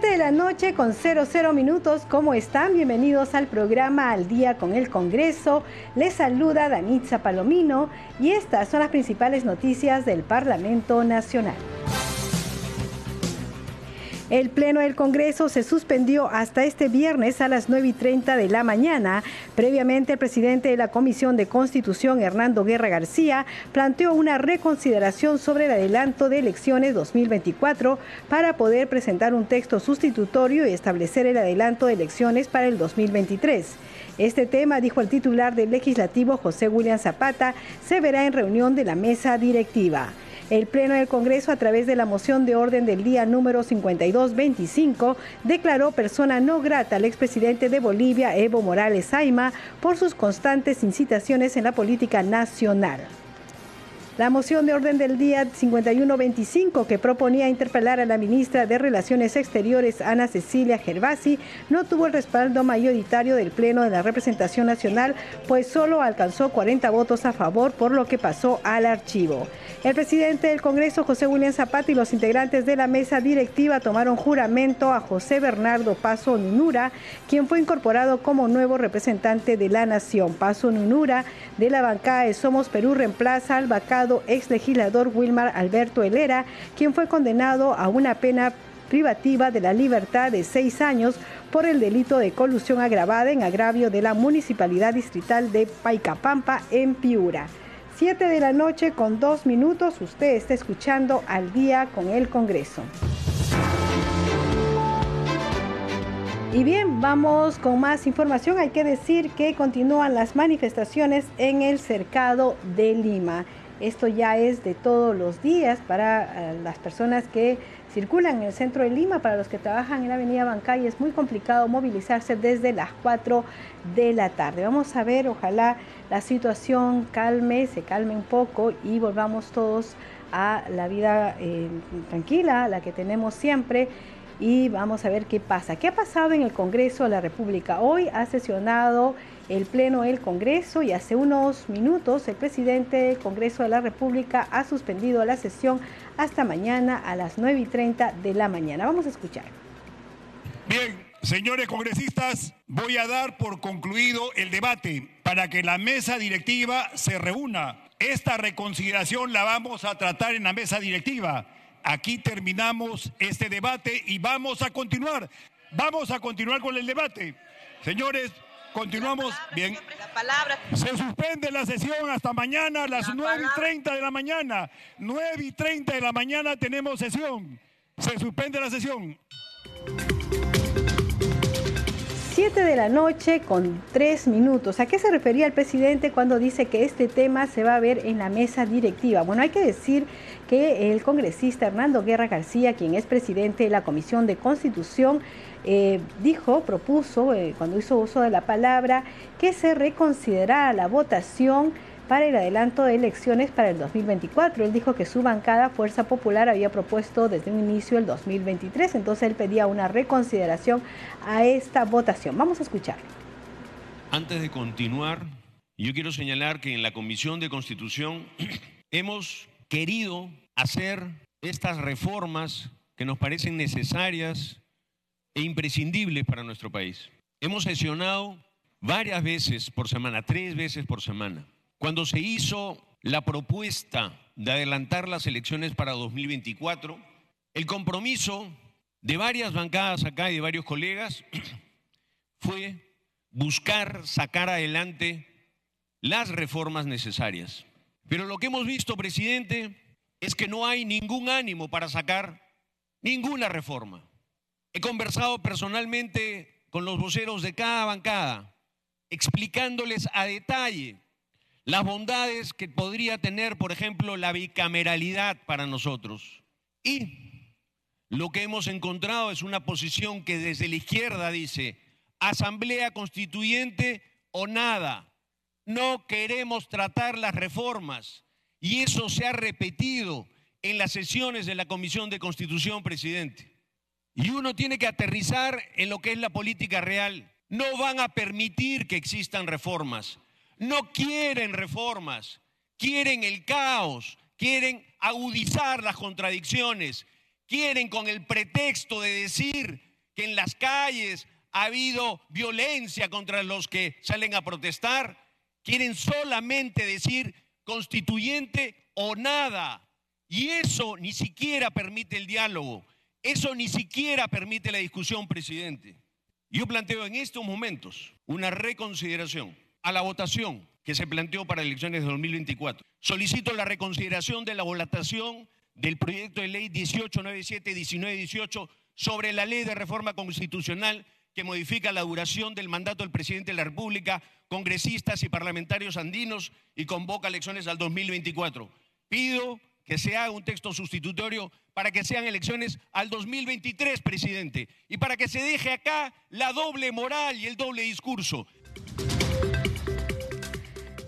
De la noche con 00 minutos. ¿Cómo están? Bienvenidos al programa Al Día con el Congreso. Les saluda Danitza Palomino y estas son las principales noticias del Parlamento Nacional. El Pleno del Congreso se suspendió hasta este viernes a las 9 y 30 de la mañana. Previamente, el presidente de la Comisión de Constitución, Hernando Guerra García, planteó una reconsideración sobre el adelanto de elecciones 2024 para poder presentar un texto sustitutorio y establecer el adelanto de elecciones para el 2023. Este tema, dijo el titular del legislativo José William Zapata, se verá en reunión de la mesa directiva. El Pleno del Congreso, a través de la moción de orden del día número 5225, declaró persona no grata al expresidente de Bolivia, Evo Morales Aima, por sus constantes incitaciones en la política nacional. La moción de orden del día 5125 que proponía interpelar a la ministra de Relaciones Exteriores, Ana Cecilia Gervasi, no tuvo el respaldo mayoritario del Pleno de la Representación Nacional, pues solo alcanzó 40 votos a favor, por lo que pasó al archivo. El presidente del Congreso, José William Zapata, y los integrantes de la mesa directiva tomaron juramento a José Bernardo Paso Nunura, quien fue incorporado como nuevo representante de la Nación. Paso Nunura, de la bancada de Somos Perú, reemplaza al vacado ex legislador Wilmar Alberto Helera, quien fue condenado a una pena privativa de la libertad de seis años por el delito de colusión agravada en agravio de la Municipalidad Distrital de Paicapampa en Piura. Siete de la noche con dos minutos, usted está escuchando al día con el Congreso. Y bien, vamos con más información. Hay que decir que continúan las manifestaciones en el cercado de Lima. Esto ya es de todos los días para eh, las personas que circulan en el centro de Lima, para los que trabajan en la avenida Bancay, es muy complicado movilizarse desde las 4 de la tarde. Vamos a ver, ojalá la situación calme, se calme un poco y volvamos todos a la vida eh, tranquila, la que tenemos siempre y vamos a ver qué pasa. ¿Qué ha pasado en el Congreso de la República? Hoy ha sesionado el Pleno del Congreso y hace unos minutos el presidente del Congreso de la República ha suspendido la sesión hasta mañana a las 9 y 30 de la mañana. Vamos a escuchar. Bien, señores congresistas, voy a dar por concluido el debate para que la mesa directiva se reúna. Esta reconsideración la vamos a tratar en la mesa directiva aquí terminamos este debate y vamos a continuar. Vamos a continuar con el debate. Señores, continuamos. Bien. Se suspende la sesión hasta mañana a las 9 y 30 de la mañana. 9 y 30 de la mañana tenemos sesión. Se suspende la sesión. 7 de la noche con 3 minutos. ¿A qué se refería el presidente cuando dice que este tema se va a ver en la mesa directiva? Bueno, hay que decir que el congresista Hernando Guerra García, quien es presidente de la Comisión de Constitución, eh, dijo, propuso, eh, cuando hizo uso de la palabra, que se reconsiderara la votación para el adelanto de elecciones para el 2024. Él dijo que su bancada Fuerza Popular había propuesto desde un inicio el 2023, entonces él pedía una reconsideración a esta votación. Vamos a escucharlo. Antes de continuar, yo quiero señalar que en la Comisión de Constitución hemos querido hacer estas reformas que nos parecen necesarias e imprescindibles para nuestro país. Hemos sesionado varias veces por semana, tres veces por semana. Cuando se hizo la propuesta de adelantar las elecciones para 2024, el compromiso de varias bancadas acá y de varios colegas fue buscar sacar adelante las reformas necesarias. Pero lo que hemos visto, presidente, es que no hay ningún ánimo para sacar ninguna reforma. He conversado personalmente con los voceros de cada bancada, explicándoles a detalle las bondades que podría tener, por ejemplo, la bicameralidad para nosotros y lo que hemos encontrado es una posición que desde la izquierda dice, asamblea constituyente o nada, no queremos tratar las reformas. Y eso se ha repetido en las sesiones de la Comisión de Constitución, presidente. Y uno tiene que aterrizar en lo que es la política real. No van a permitir que existan reformas. No quieren reformas. Quieren el caos. Quieren agudizar las contradicciones. Quieren con el pretexto de decir que en las calles ha habido violencia contra los que salen a protestar. Quieren solamente decir constituyente o nada. Y eso ni siquiera permite el diálogo. Eso ni siquiera permite la discusión, presidente. Yo planteo en estos momentos una reconsideración a la votación que se planteó para elecciones de 2024. Solicito la reconsideración de la votación del proyecto de ley 1897-1918 sobre la ley de reforma constitucional que modifica la duración del mandato del presidente de la República, congresistas y parlamentarios andinos y convoca elecciones al 2024. Pido que se haga un texto sustitutorio para que sean elecciones al 2023, presidente, y para que se deje acá la doble moral y el doble discurso.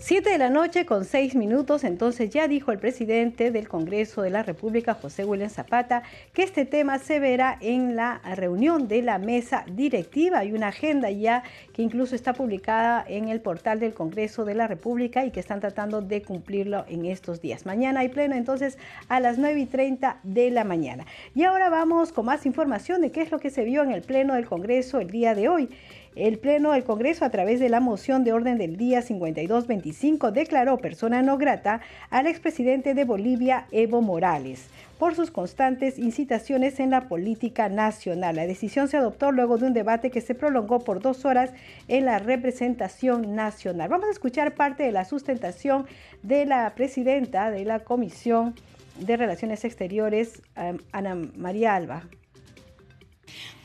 Siete de la noche con seis minutos, entonces ya dijo el presidente del Congreso de la República, José William Zapata, que este tema se verá en la reunión de la mesa directiva. Hay una agenda ya que incluso está publicada en el portal del Congreso de la República y que están tratando de cumplirlo en estos días. Mañana hay pleno entonces a las 9 y 30 de la mañana. Y ahora vamos con más información de qué es lo que se vio en el pleno del Congreso el día de hoy. El Pleno del Congreso, a través de la moción de orden del día 5225, declaró persona no grata al expresidente de Bolivia, Evo Morales, por sus constantes incitaciones en la política nacional. La decisión se adoptó luego de un debate que se prolongó por dos horas en la representación nacional. Vamos a escuchar parte de la sustentación de la presidenta de la Comisión de Relaciones Exteriores, um, Ana María Alba.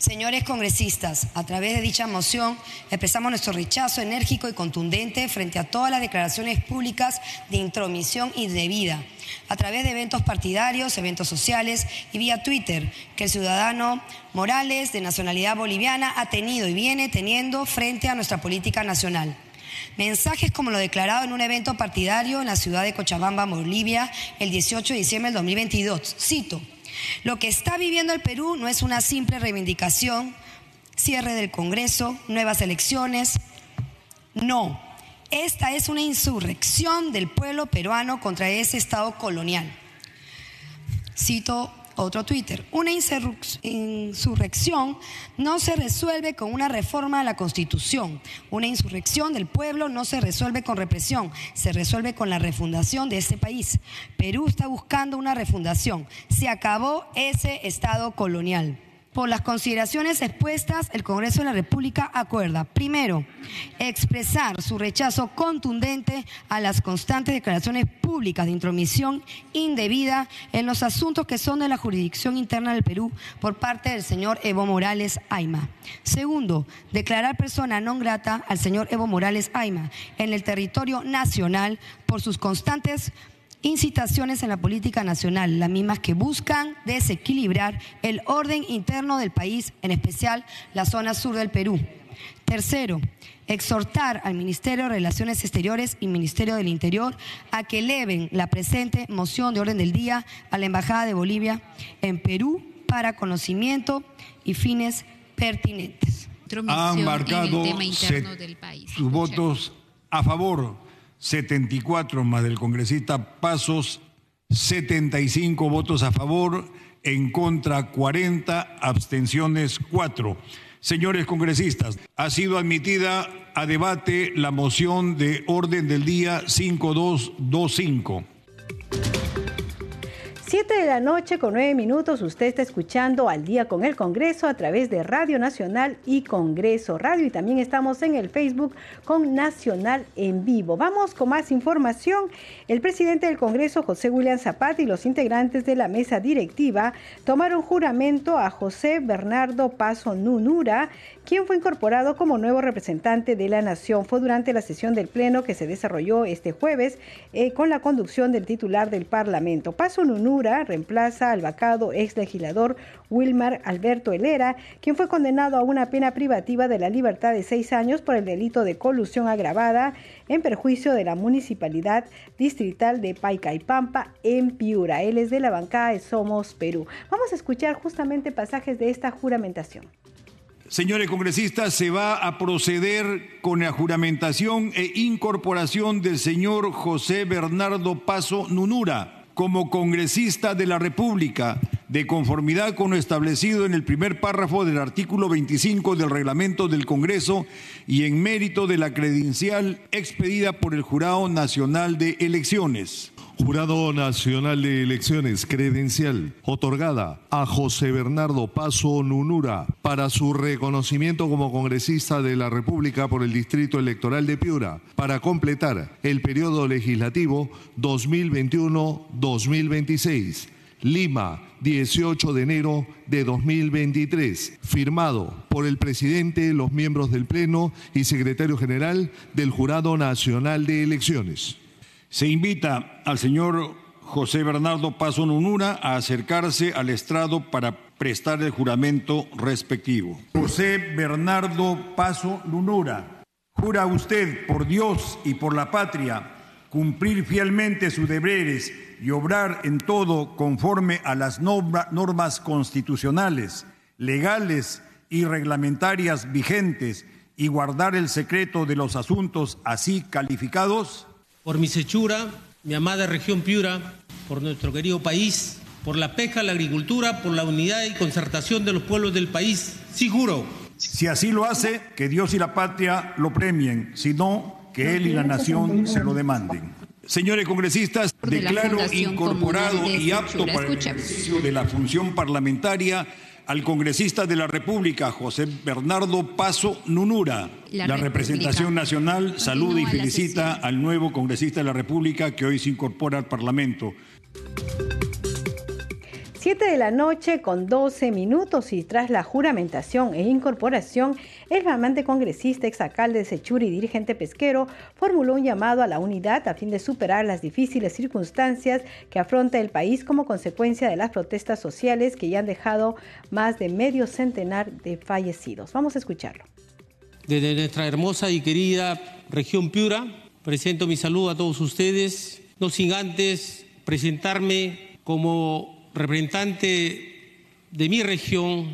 Señores congresistas, a través de dicha moción expresamos nuestro rechazo enérgico y contundente frente a todas las declaraciones públicas de intromisión indebida, a través de eventos partidarios, eventos sociales y vía Twitter que el ciudadano Morales, de nacionalidad boliviana, ha tenido y viene teniendo frente a nuestra política nacional. Mensajes como lo declarado en un evento partidario en la ciudad de Cochabamba, Bolivia, el 18 de diciembre del 2022. Cito. Lo que está viviendo el Perú no es una simple reivindicación, cierre del Congreso, nuevas elecciones. No, esta es una insurrección del pueblo peruano contra ese Estado colonial. Cito otro Twitter. Una insurrección no se resuelve con una reforma a la Constitución. Una insurrección del pueblo no se resuelve con represión, se resuelve con la refundación de este país. Perú está buscando una refundación. Se acabó ese Estado colonial. Por las consideraciones expuestas, el Congreso de la República acuerda, primero, expresar su rechazo contundente a las constantes declaraciones públicas de intromisión indebida en los asuntos que son de la jurisdicción interna del Perú por parte del señor Evo Morales Aima. Segundo, declarar persona non grata al señor Evo Morales Aima en el territorio nacional por sus constantes incitaciones en la política nacional, las mismas que buscan desequilibrar el orden interno del país, en especial la zona sur del Perú. Tercero, exhortar al Ministerio de Relaciones Exteriores y Ministerio del Interior a que eleven la presente moción de orden del día a la Embajada de Bolivia en Perú para conocimiento y fines pertinentes. Han marcado sus votos a favor 74 más del congresista Pasos, 75 votos a favor, en contra 40, abstenciones 4. Señores congresistas, ha sido admitida a debate la moción de orden del día 5225. Siete de la noche con nueve minutos, usted está escuchando al día con el Congreso a través de Radio Nacional y Congreso Radio y también estamos en el Facebook con Nacional en vivo. Vamos con más información. El presidente del Congreso, José William Zapata, y los integrantes de la mesa directiva tomaron juramento a José Bernardo Paso Nunura, quien fue incorporado como nuevo representante de la Nación. Fue durante la sesión del Pleno que se desarrolló este jueves eh, con la conducción del titular del Parlamento. Paso Nunura reemplaza al vacado ex legislador Wilmar Alberto Helera, quien fue condenado a una pena privativa de la libertad de seis años por el delito de colusión agravada en perjuicio de la municipalidad distrital de Paicaipampa en Piura. Él es de la bancada de Somos Perú. Vamos a escuchar justamente pasajes de esta juramentación. Señores congresistas, se va a proceder con la juramentación e incorporación del señor José Bernardo Paso Nunura como congresista de la República, de conformidad con lo establecido en el primer párrafo del artículo 25 del reglamento del Congreso y en mérito de la credencial expedida por el Jurado Nacional de Elecciones. Jurado Nacional de Elecciones credencial otorgada a José Bernardo Paso Nunura para su reconocimiento como congresista de la República por el Distrito Electoral de Piura para completar el periodo legislativo 2021-2026. Lima, 18 de enero de 2023, firmado por el presidente, los miembros del Pleno y secretario general del Jurado Nacional de Elecciones. Se invita al señor José Bernardo Paso Nunura a acercarse al estrado para prestar el juramento respectivo. José Bernardo Paso Nunura, jura usted por Dios y por la patria cumplir fielmente sus deberes y obrar en todo conforme a las normas constitucionales, legales y reglamentarias vigentes y guardar el secreto de los asuntos así calificados? Por mi sechura, mi amada región Piura, por nuestro querido país, por la pesca, la agricultura, por la unidad y concertación de los pueblos del país. Sí juro. Si así lo hace, que Dios y la patria lo premien, si no, que él y la nación se lo demanden. Señores congresistas, declaro incorporado y apto para el ejercicio de la función parlamentaria al congresista de la República, José Bernardo Paso Nunura. La, representación nacional saluda y felicita al nuevo congresista de la República que hoy se incorpora al Parlamento. 7 de la noche con 12 minutos y tras la juramentación e incorporación, el flamante congresista, exalcalde de Sechuri y dirigente pesquero formuló un llamado a la unidad a fin de superar las difíciles circunstancias que afronta el país como consecuencia de las protestas sociales que ya han dejado más de medio centenar de fallecidos. Vamos a escucharlo. Desde nuestra hermosa y querida región Piura, presento mi saludo a todos ustedes, no sin antes presentarme como representante de mi región,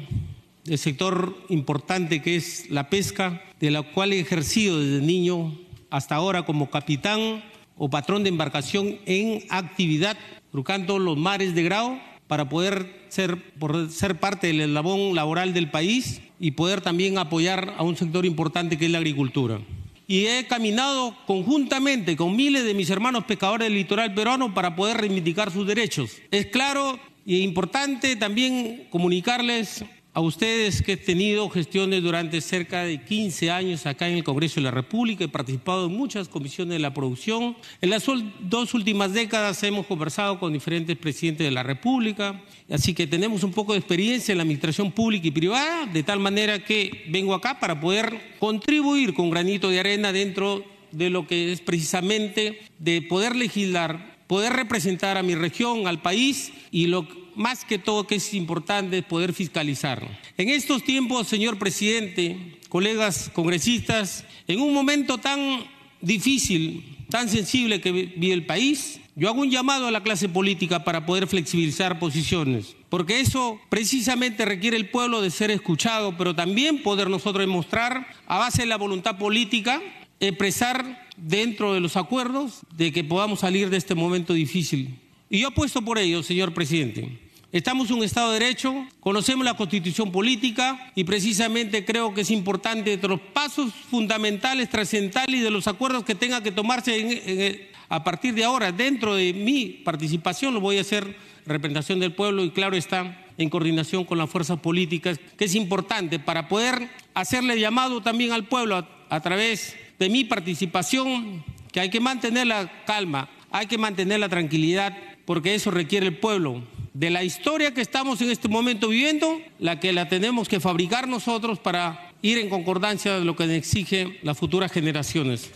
del sector importante que es la pesca, de la cual he ejercido desde niño hasta ahora como capitán o patrón de embarcación en actividad, trucando los mares de grado para poder ser, por ser parte del eslabón laboral del país y poder también apoyar a un sector importante que es la agricultura. Y he caminado conjuntamente con miles de mis hermanos pescadores del litoral peruano para poder reivindicar sus derechos. Es claro y importante también comunicarles a ustedes que he tenido gestiones durante cerca de 15 años acá en el Congreso de la República, he participado en muchas comisiones de la producción. En las dos últimas décadas hemos conversado con diferentes presidentes de la República, así que tenemos un poco de experiencia en la administración pública y privada, de tal manera que vengo acá para poder contribuir con granito de arena dentro de lo que es precisamente de poder legislar poder representar a mi región, al país y lo más que todo que es importante poder fiscalizar. En estos tiempos, señor presidente, colegas congresistas, en un momento tan difícil, tan sensible que vive el país, yo hago un llamado a la clase política para poder flexibilizar posiciones, porque eso precisamente requiere el pueblo de ser escuchado, pero también poder nosotros demostrar, a base de la voluntad política, expresar dentro de los acuerdos de que podamos salir de este momento difícil. Y yo apuesto por ello, señor presidente. Estamos en un Estado de Derecho, conocemos la constitución política y precisamente creo que es importante de los pasos fundamentales, trascendentales y de los acuerdos que tenga que tomarse a partir de ahora. Dentro de mi participación lo voy a hacer representación del pueblo y claro está en coordinación con las fuerzas políticas, que es importante para poder hacerle llamado también al pueblo a, a través de mi participación que hay que mantener la calma, hay que mantener la tranquilidad, porque eso requiere el pueblo. De la historia que estamos en este momento viviendo, la que la tenemos que fabricar nosotros para ir en concordancia de lo que exigen las futuras generaciones.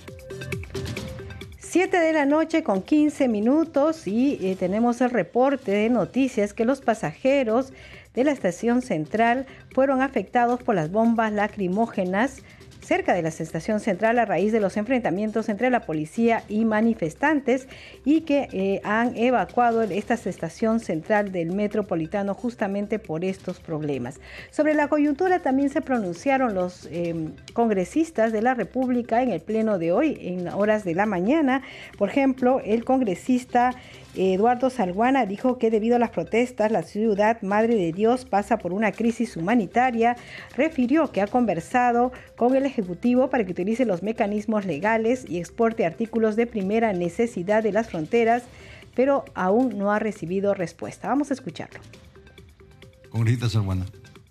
7 de la noche con 15 minutos y eh, tenemos el reporte de noticias que los pasajeros de la estación central fueron afectados por las bombas lacrimógenas cerca de la estación central a raíz de los enfrentamientos entre la policía y manifestantes y que eh, han evacuado esta estación central del metropolitano justamente por estos problemas. Sobre la coyuntura también se pronunciaron los em, congresistas de la República en el pleno de hoy, en horas de la mañana. Por ejemplo, el congresista Eduardo Salguana dijo que debido a las protestas la ciudad Madre de Dios pasa por una crisis humanitaria. Refirió que ha conversado con el Ejecutivo para que utilice los mecanismos legales y exporte artículos de primera necesidad de las fronteras, pero aún no ha recibido respuesta. Vamos a escucharlo. Congresista Salguana.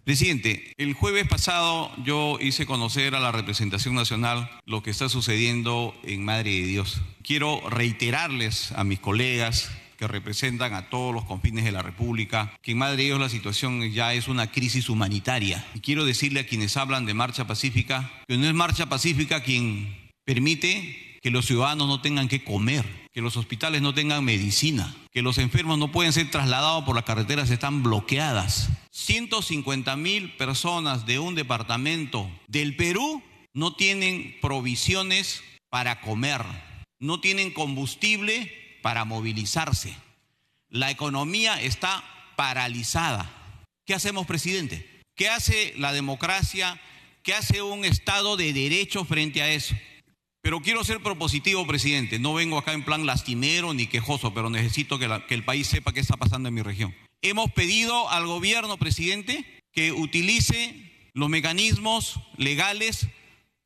Presidente, el jueves pasado yo hice conocer a la representación nacional lo que está sucediendo en Madre de Dios. Quiero reiterarles a mis colegas que representan a todos los confines de la República, que en Madre de Dios la situación ya es una crisis humanitaria. Y quiero decirle a quienes hablan de marcha pacífica, que no es marcha pacífica quien permite que los ciudadanos no tengan que comer, que los hospitales no tengan medicina, que los enfermos no pueden ser trasladados por las carreteras, están bloqueadas. 150 mil personas de un departamento del Perú no tienen provisiones para comer, no tienen combustible para movilizarse. La economía está paralizada. ¿Qué hacemos, presidente? ¿Qué hace la democracia? ¿Qué hace un Estado de derecho frente a eso? Pero quiero ser propositivo, presidente. No vengo acá en plan lastimero ni quejoso, pero necesito que, el país sepa qué está pasando en mi región. Hemos pedido al gobierno, presidente, que utilice los mecanismos legales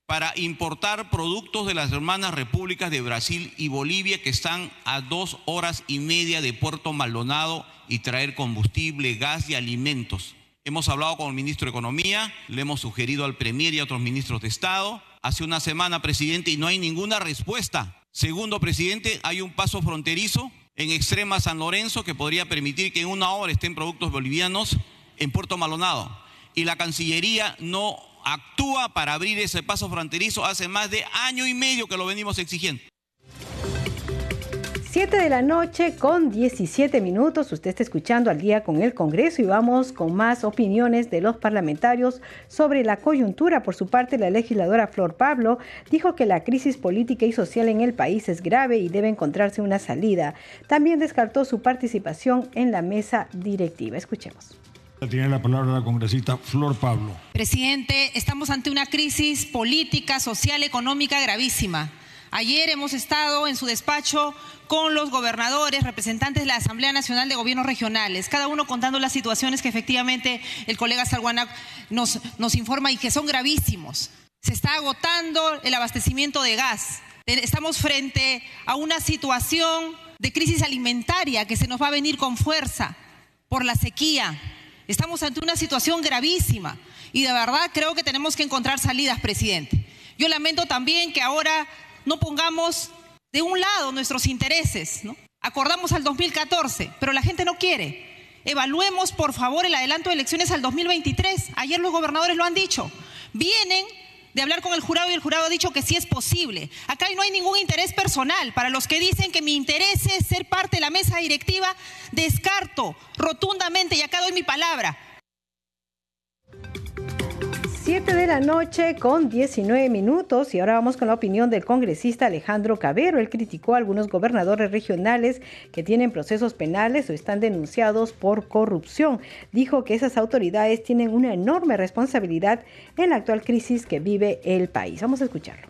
para importar productos de las hermanas repúblicas de Brasil y Bolivia que están a dos horas y media de Puerto Maldonado y traer combustible, gas y alimentos. Hemos hablado con el ministro de Economía, le hemos sugerido al Premier y a otros ministros de Estado hace una semana, presidente, y no hay ninguna respuesta. Segundo, presidente, hay un paso fronterizo en extrema San Lorenzo que podría permitir que en una hora estén productos bolivianos en Puerto Malonado. Y la Cancillería no actúa para abrir ese paso fronterizo hace más de año y medio que lo venimos exigiendo. 7 de la noche con 17 minutos. Usted está escuchando al día con el Congreso y vamos con más opiniones de los parlamentarios sobre la coyuntura. Por su parte, la legisladora Flor Pablo dijo que la crisis política y social en el país es grave y debe encontrarse una salida. También descartó su participación en la mesa directiva. Escuchemos. Tiene la palabra la congresista Flor Pablo. Presidente, estamos ante una crisis política, social, económica gravísima. Ayer hemos estado en su despacho con los gobernadores, representantes de la Asamblea Nacional de Gobiernos Regionales, cada uno contando las situaciones que efectivamente el colega Salguana nos, nos informa y que son gravísimos. Se está agotando el abastecimiento de gas. Estamos frente a una situación de crisis alimentaria que se nos va a venir con fuerza por la sequía. Estamos ante una situación gravísima y de verdad creo que tenemos que encontrar salidas, presidente. Yo lamento también que ahora no pongamos de un lado nuestros intereses, ¿no? Acordamos al 2014, pero la gente no quiere. Evaluemos, por favor, el adelanto de elecciones al 2023. Ayer los gobernadores lo han dicho. Vienen de hablar con el jurado y el jurado ha dicho que sí es posible. Acá no hay ningún interés personal. Para los que dicen que mi interés es ser parte de la mesa directiva, descarto rotundamente, y acá doy mi palabra, 7 de la noche con 19 minutos y ahora vamos con la opinión del congresista Alejandro Cabero. Él criticó a algunos gobernadores regionales que tienen procesos penales o están denunciados por corrupción. Dijo que esas autoridades tienen una enorme responsabilidad en la actual crisis que vive el país. Vamos a escucharlo.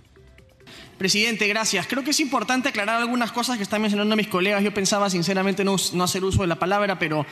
Presidente, gracias. Creo que es importante aclarar algunas cosas que están mencionando mis colegas. Yo pensaba sinceramente no, no hacer uso de la palabra, pero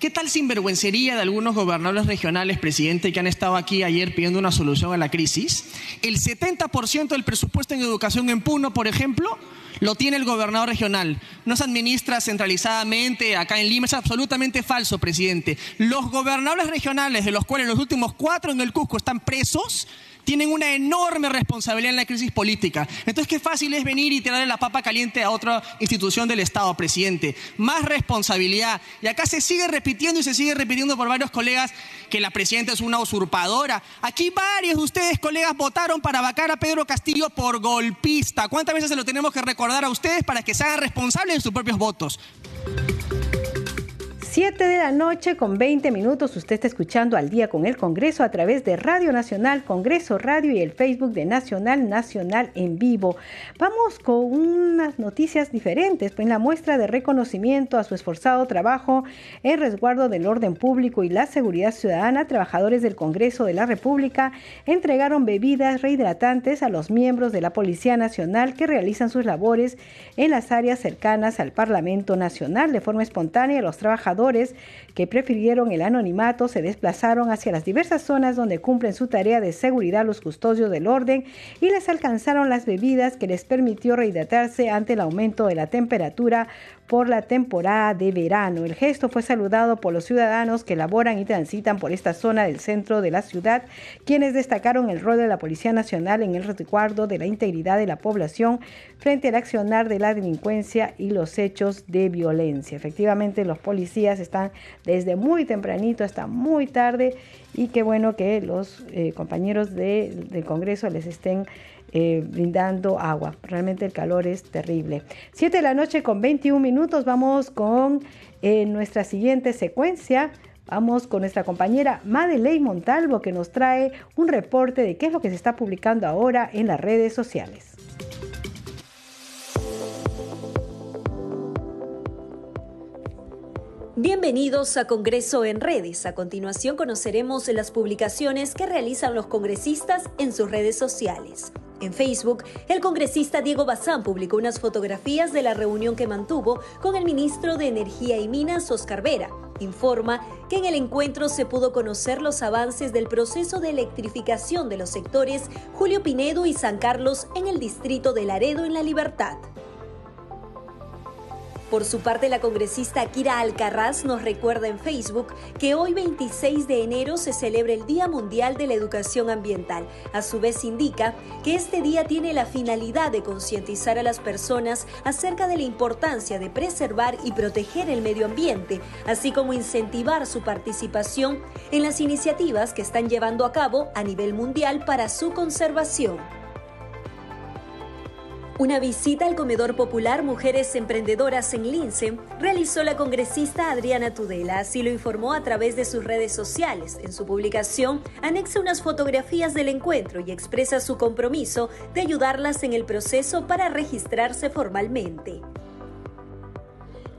¿Qué tal sinvergüencería de algunos gobernadores regionales, presidente, que han estado aquí ayer pidiendo una solución a la crisis? El 70% del presupuesto en educación en Puno, por ejemplo, lo tiene el gobernador regional. No se administra centralizadamente acá en Lima. Es absolutamente falso, presidente. Los gobernadores regionales, de los cuales los últimos cuatro en el Cusco están presos, tienen una enorme responsabilidad en la crisis política. Entonces, qué fácil es venir y tirarle la papa caliente a otra institución del Estado, presidente. Más responsabilidad. Y acá se sigue repitiendo y se sigue repitiendo por varios colegas que la presidenta es una usurpadora. Aquí varios de ustedes, colegas, votaron para vacar a Pedro Castillo por golpista. ¿Cuántas veces se lo tenemos que recordar a ustedes para que se hagan responsables de sus propios votos? 7 de la noche con 20 minutos. Usted está escuchando al día con el Congreso a través de Radio Nacional, Congreso Radio y el Facebook de Nacional Nacional en vivo. Vamos con unas noticias diferentes. En la muestra de reconocimiento a su esforzado trabajo en resguardo del orden público y la seguridad ciudadana, trabajadores del Congreso de la República entregaron bebidas rehidratantes a los miembros de la Policía Nacional que realizan sus labores en las áreas cercanas al Parlamento Nacional. De forma espontánea, los trabajadores que prefirieron el anonimato se desplazaron hacia las diversas zonas donde cumplen su tarea de seguridad los custodios del orden y les alcanzaron las bebidas que les permitió rehidratarse ante el aumento de la temperatura por la temporada de verano. El gesto fue saludado por los ciudadanos que laboran y transitan por esta zona del centro de la ciudad, quienes destacaron el rol de la Policía Nacional en el resguardo de la integridad de la población frente al accionar de la delincuencia y los hechos de violencia. Efectivamente, los policías están desde muy tempranito hasta muy tarde y qué bueno que los eh, compañeros del Congreso les estén eh, brindando agua. Realmente el calor es terrible. 7 de la noche con 21 minutos. Vamos con eh, nuestra siguiente secuencia. Vamos con nuestra compañera Madeleine Montalvo que nos trae un reporte de qué es lo que se está publicando ahora en las redes sociales. Bienvenidos a Congreso en Redes. A continuación conoceremos las publicaciones que realizan los congresistas en sus redes sociales. En Facebook, el congresista Diego Bazán publicó unas fotografías de la reunión que mantuvo con el ministro de Energía y Minas, Oscar Vera. Informa que en el encuentro se pudo conocer los avances del proceso de electrificación de los sectores Julio Pinedo y San Carlos en el distrito de Laredo en La Libertad. Por su parte, la congresista Kira Alcarraz nos recuerda en Facebook que hoy 26 de enero se celebra el Día Mundial de la Educación Ambiental. A su vez indica que este día tiene la finalidad de concientizar a las personas acerca de la importancia de preservar y proteger el medio ambiente, así como incentivar su participación en las iniciativas que están llevando a cabo a nivel mundial para su conservación. Una visita al comedor popular Mujeres Emprendedoras en Lince realizó la congresista Adriana Tudela, así lo informó a través de sus redes sociales. En su publicación anexa unas fotografías del encuentro y expresa su compromiso de ayudarlas en el proceso para registrarse formalmente.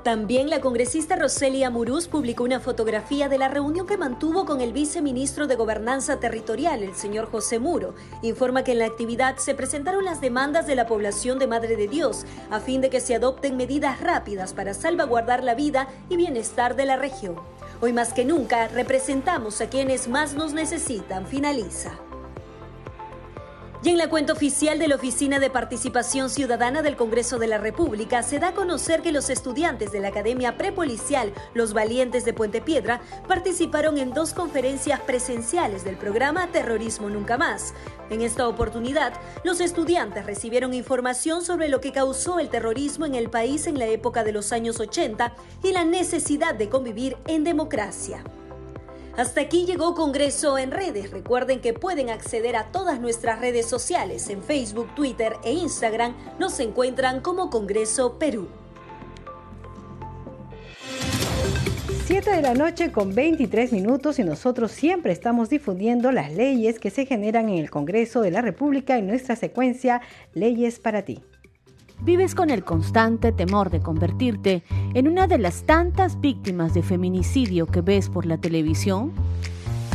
También la congresista Roselia Muruz publicó una fotografía de la reunión que mantuvo con el viceministro de Gobernanza Territorial, el señor José Muro. Informa que en la actividad se presentaron las demandas de la población de Madre de Dios a fin de que se adopten medidas rápidas para salvaguardar la vida y bienestar de la región. Hoy más que nunca representamos a quienes más nos necesitan, finaliza. Y en la cuenta oficial de la Oficina de Participación Ciudadana del Congreso de la República se da a conocer que los estudiantes de la Academia Prepolicial Los Valientes de Puente Piedra participaron en dos conferencias presenciales del programa Terrorismo Nunca Más. En esta oportunidad, los estudiantes recibieron información sobre lo que causó el terrorismo en el país en la época de los años 80 y la necesidad de convivir en democracia. Hasta aquí llegó Congreso en redes. Recuerden que pueden acceder a todas nuestras redes sociales. En Facebook, Twitter e Instagram nos encuentran como Congreso Perú. 7 de la noche con 23 minutos y nosotros siempre estamos difundiendo las leyes que se generan en el Congreso de la República en nuestra secuencia Leyes para ti. ¿Vives con el constante temor de convertirte en una de las tantas víctimas de feminicidio que ves por la televisión?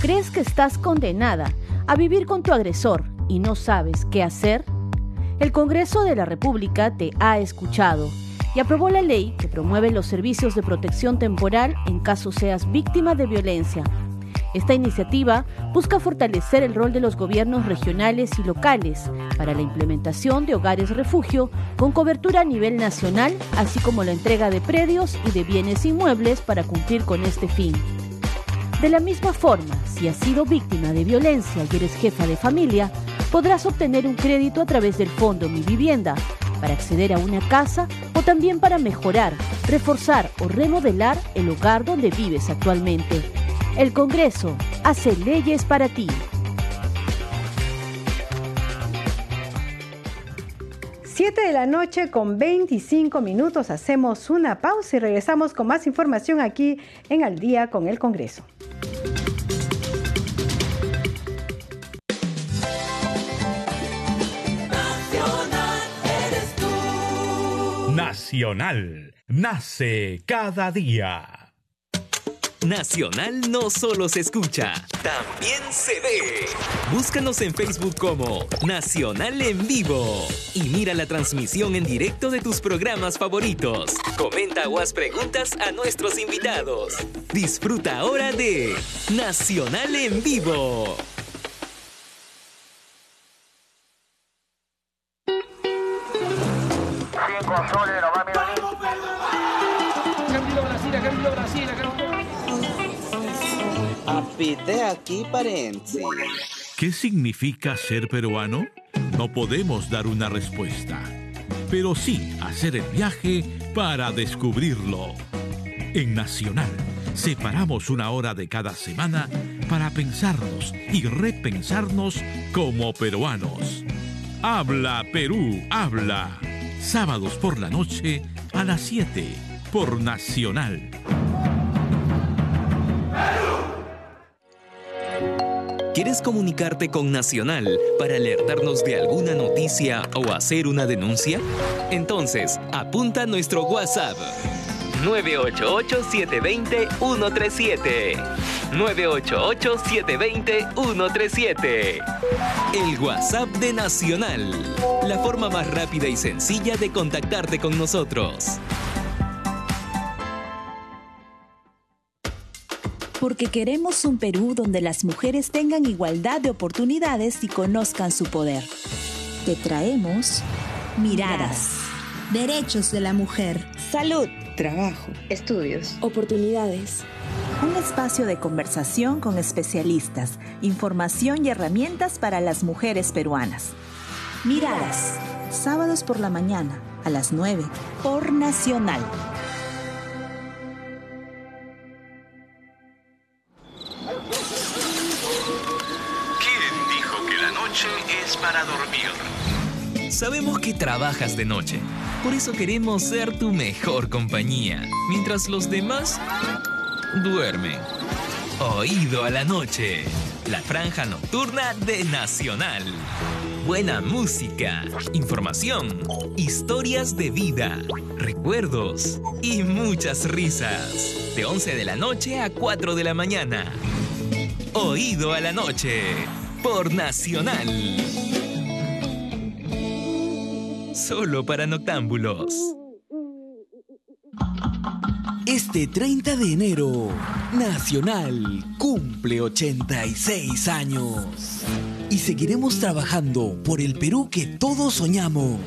¿Crees que estás condenada a vivir con tu agresor y no sabes qué hacer? El Congreso de la República te ha escuchado y aprobó la ley que promueve los servicios de protección temporal en caso seas víctima de violencia esta iniciativa busca fortalecer el rol de los gobiernos regionales y locales para la implementación de hogares refugio con cobertura a nivel nacional, así como la entrega de predios y de bienes inmuebles para cumplir con este fin. De la misma forma, si has sido víctima de violencia y eres jefa de familia, podrás obtener un crédito a través del Fondo Mi Vivienda para acceder a una casa o también para mejorar, reforzar o remodelar el hogar donde vives actualmente. El Congreso hace leyes para ti. 7 de la noche con 25 minutos hacemos una pausa y regresamos con más información aquí en Al día con el Congreso. Nacional nace cada día. Nacional no solo se escucha, también se ve. Búscanos en Facebook como Nacional en Vivo y mira la transmisión en directo de tus programas favoritos. Comenta o haz preguntas a nuestros invitados. Disfruta ahora de Nacional en Vivo. Apite aquí. ¿Qué significa ser peruano? No podemos dar una respuesta, pero sí hacer el viaje para descubrirlo. En Nacional, separamos una hora de cada semana para pensarnos y repensarnos como peruanos. Habla Perú, habla. Sábados por la noche a las 7 por Nacional. ¿Quieres comunicarte con Nacional para alertarnos de alguna noticia o hacer una denuncia? Entonces, apunta a nuestro WhatsApp 988-720-137. 988-720-137. El WhatsApp de Nacional. La forma más rápida y sencilla de contactarte con nosotros. Porque queremos un Perú donde las mujeres tengan igualdad de oportunidades y conozcan su poder. Te traemos miradas, derechos de la mujer, salud, trabajo, estudios, oportunidades. Un espacio de conversación con especialistas, información y herramientas para las mujeres peruanas. Miradas, sábados por la mañana a las 9 por Nacional. Para dormir. Sabemos que trabajas de noche, por eso queremos ser tu mejor compañía, mientras los demás duermen. Oído a la noche, la franja nocturna de Nacional. Buena música, información, historias de vida, recuerdos y muchas risas. De 11 de la noche a 4 de la mañana. Oído a la noche por Nacional. Solo para noctámbulos. Este 30 de enero, Nacional cumple 86 años. Y seguiremos trabajando por el Perú que todos soñamos.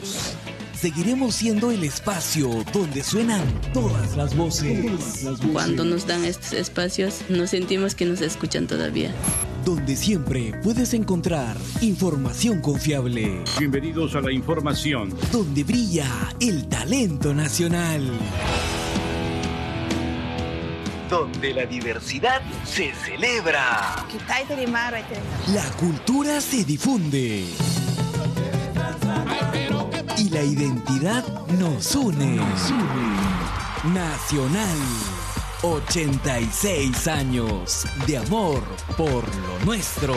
Seguiremos siendo el espacio donde suenan todas las voces. Cuando nos dan estos espacios, nos sentimos que nos escuchan todavía donde siempre puedes encontrar información confiable. Bienvenidos a la información. Donde brilla el talento nacional. Donde la diversidad se celebra. La cultura se difunde. Y la identidad nos une. Nacional 86 años de amor por lo nuestro.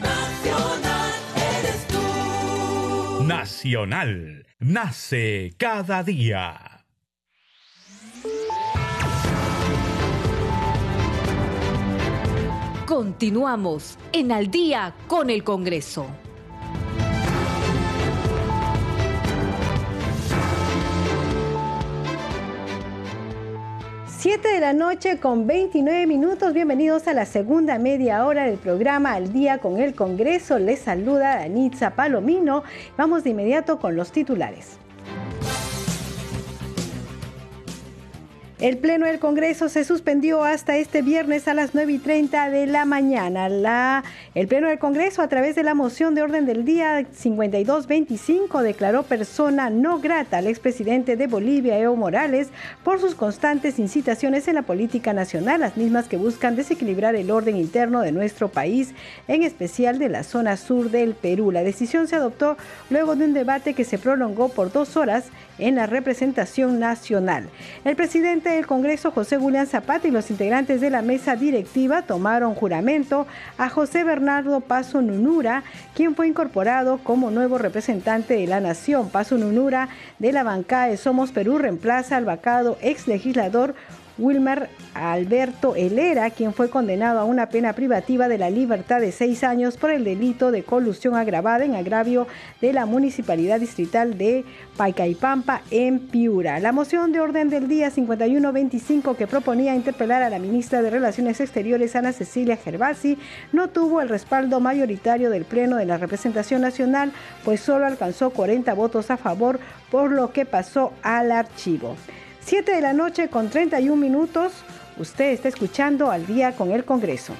Nacional eres tú. Nacional nace cada día. Continuamos en Al día con el Congreso. 7 de la noche con 29 minutos. Bienvenidos a la segunda media hora del programa Al Día con el Congreso. Les saluda Danitza Palomino. Vamos de inmediato con los titulares. El Pleno del Congreso se suspendió hasta este viernes a las 9 y 30 de la mañana. La, el Pleno del Congreso, a través de la moción de orden del día 5225, declaró persona no grata al expresidente de Bolivia, Evo Morales, por sus constantes incitaciones en la política nacional, las mismas que buscan desequilibrar el orden interno de nuestro país, en especial de la zona sur del Perú. La decisión se adoptó luego de un debate que se prolongó por dos horas en la representación nacional. El presidente del Congreso, José Julián Zapata, y los integrantes de la mesa directiva tomaron juramento a José Bernardo Paso Nunura, quien fue incorporado como nuevo representante de la nación. Paso Nunura de la bancada de Somos Perú reemplaza al vacado ex legislador Wilmer Alberto Helera, quien fue condenado a una pena privativa de la libertad de seis años por el delito de colusión agravada en agravio de la Municipalidad Distrital de Paicaipampa en Piura. La moción de orden del día 5125 que proponía interpelar a la ministra de Relaciones Exteriores Ana Cecilia Gervasi no tuvo el respaldo mayoritario del Pleno de la Representación Nacional, pues solo alcanzó 40 votos a favor, por lo que pasó al archivo. 7 de la noche con 31 minutos. Usted está escuchando al día con el Congreso.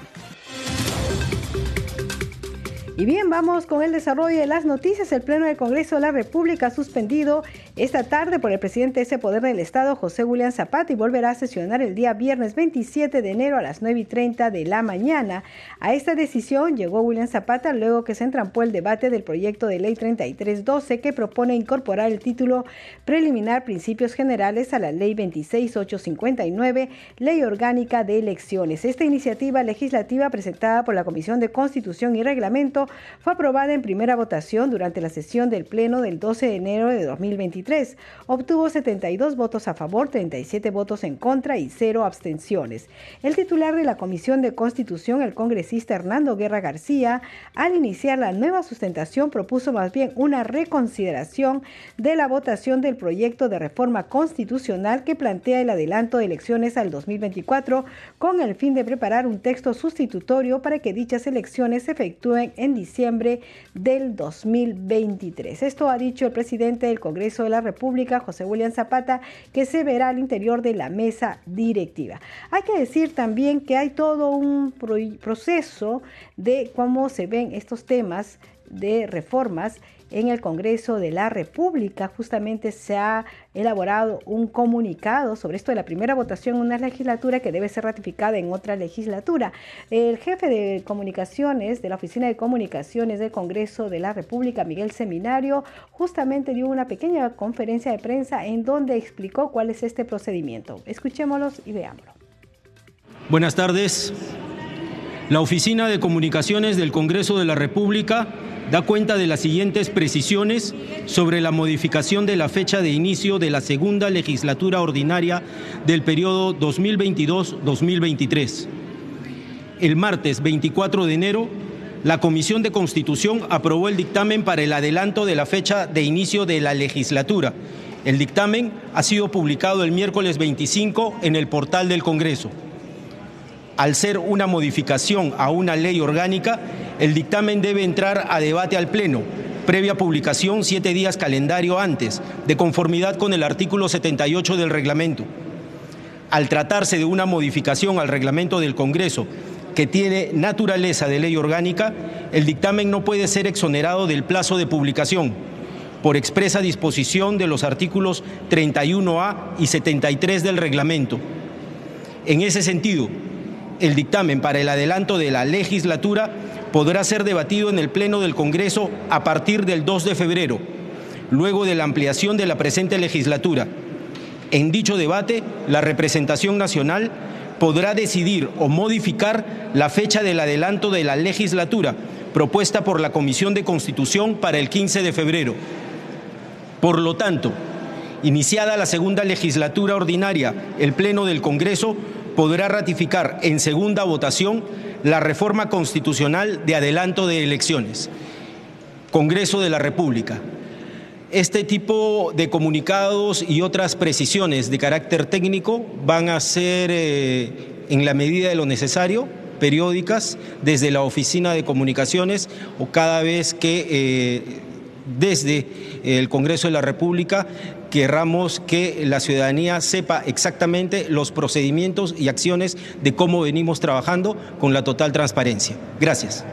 Y bien, vamos con el desarrollo de las noticias. El Pleno del Congreso de la República suspendido esta tarde por el presidente de ese poder del Estado, José William Zapata, y volverá a sesionar el día viernes 27 de enero a las 9 y 30 de la mañana. A esta decisión llegó William Zapata luego que se entrampó el debate del proyecto de ley 3312 que propone incorporar el título preliminar Principios Generales a la ley 26859, Ley Orgánica de Elecciones. Esta iniciativa legislativa presentada por la Comisión de Constitución y Reglamento fue aprobada en primera votación durante la sesión del Pleno del 12 de enero de 2023. Obtuvo 72 votos a favor, 37 votos en contra y cero abstenciones. El titular de la Comisión de Constitución, el congresista Hernando Guerra García, al iniciar la nueva sustentación propuso más bien una reconsideración de la votación del proyecto de reforma constitucional que plantea el adelanto de elecciones al 2024 con el fin de preparar un texto sustitutorio para que dichas elecciones se efectúen en diciembre del 2023. Esto ha dicho el presidente del Congreso de la República, José William Zapata, que se verá al interior de la mesa directiva. Hay que decir también que hay todo un proceso de cómo se ven estos temas de reformas en el Congreso de la República. Justamente se ha elaborado un comunicado sobre esto de la primera votación en una legislatura que debe ser ratificada en otra legislatura. El jefe de comunicaciones de la Oficina de Comunicaciones del Congreso de la República, Miguel Seminario, justamente dio una pequeña conferencia de prensa en donde explicó cuál es este procedimiento. Escuchémoslos y veámoslo. Buenas tardes. La Oficina de Comunicaciones del Congreso de la República da cuenta de las siguientes precisiones sobre la modificación de la fecha de inicio de la segunda legislatura ordinaria del periodo 2022-2023. El martes 24 de enero, la Comisión de Constitución aprobó el dictamen para el adelanto de la fecha de inicio de la legislatura. El dictamen ha sido publicado el miércoles 25 en el portal del Congreso. Al ser una modificación a una ley orgánica, el dictamen debe entrar a debate al Pleno, previa publicación siete días calendario antes, de conformidad con el artículo 78 del reglamento. Al tratarse de una modificación al reglamento del Congreso que tiene naturaleza de ley orgánica, el dictamen no puede ser exonerado del plazo de publicación, por expresa disposición de los artículos 31A y 73 del reglamento. En ese sentido, el dictamen para el adelanto de la legislatura podrá ser debatido en el Pleno del Congreso a partir del 2 de febrero, luego de la ampliación de la presente legislatura. En dicho debate, la representación nacional podrá decidir o modificar la fecha del adelanto de la legislatura propuesta por la Comisión de Constitución para el 15 de febrero. Por lo tanto, iniciada la segunda legislatura ordinaria, el Pleno del Congreso podrá ratificar en segunda votación la reforma constitucional de adelanto de elecciones. Congreso de la República. Este tipo de comunicados y otras precisiones de carácter técnico van a ser, eh, en la medida de lo necesario, periódicas desde la Oficina de Comunicaciones o cada vez que eh, desde el Congreso de la República querramos que la ciudadanía sepa exactamente los procedimientos y acciones de cómo venimos trabajando con la total transparencia. Gracias.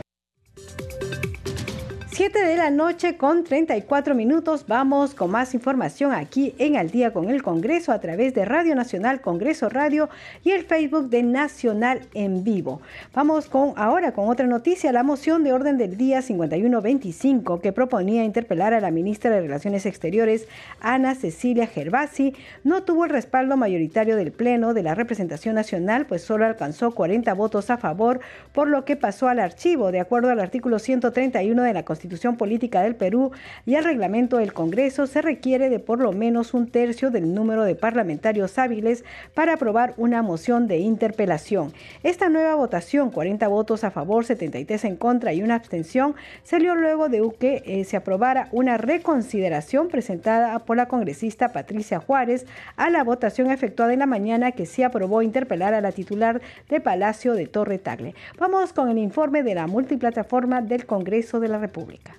7 de la noche con 34 minutos. Vamos con más información aquí en Al día con el Congreso a través de Radio Nacional, Congreso Radio y el Facebook de Nacional en vivo. Vamos con ahora con otra noticia, la moción de orden del día 5125 que proponía interpelar a la ministra de Relaciones Exteriores, Ana Cecilia Gervasi, no tuvo el respaldo mayoritario del Pleno de la representación nacional, pues solo alcanzó 40 votos a favor, por lo que pasó al archivo de acuerdo al artículo 131 de la Constitución Política del Perú y al reglamento del Congreso se requiere de por lo menos un tercio del número de parlamentarios hábiles para aprobar una moción de interpelación. Esta nueva votación, 40 votos a favor, 73 en contra y una abstención, salió luego de que eh, se aprobara una reconsideración presentada por la congresista Patricia Juárez a la votación efectuada en la mañana que se aprobó interpelar a la titular de Palacio de Torre Tagle. Vamos con el informe de la multiplataforma del Congreso de la República.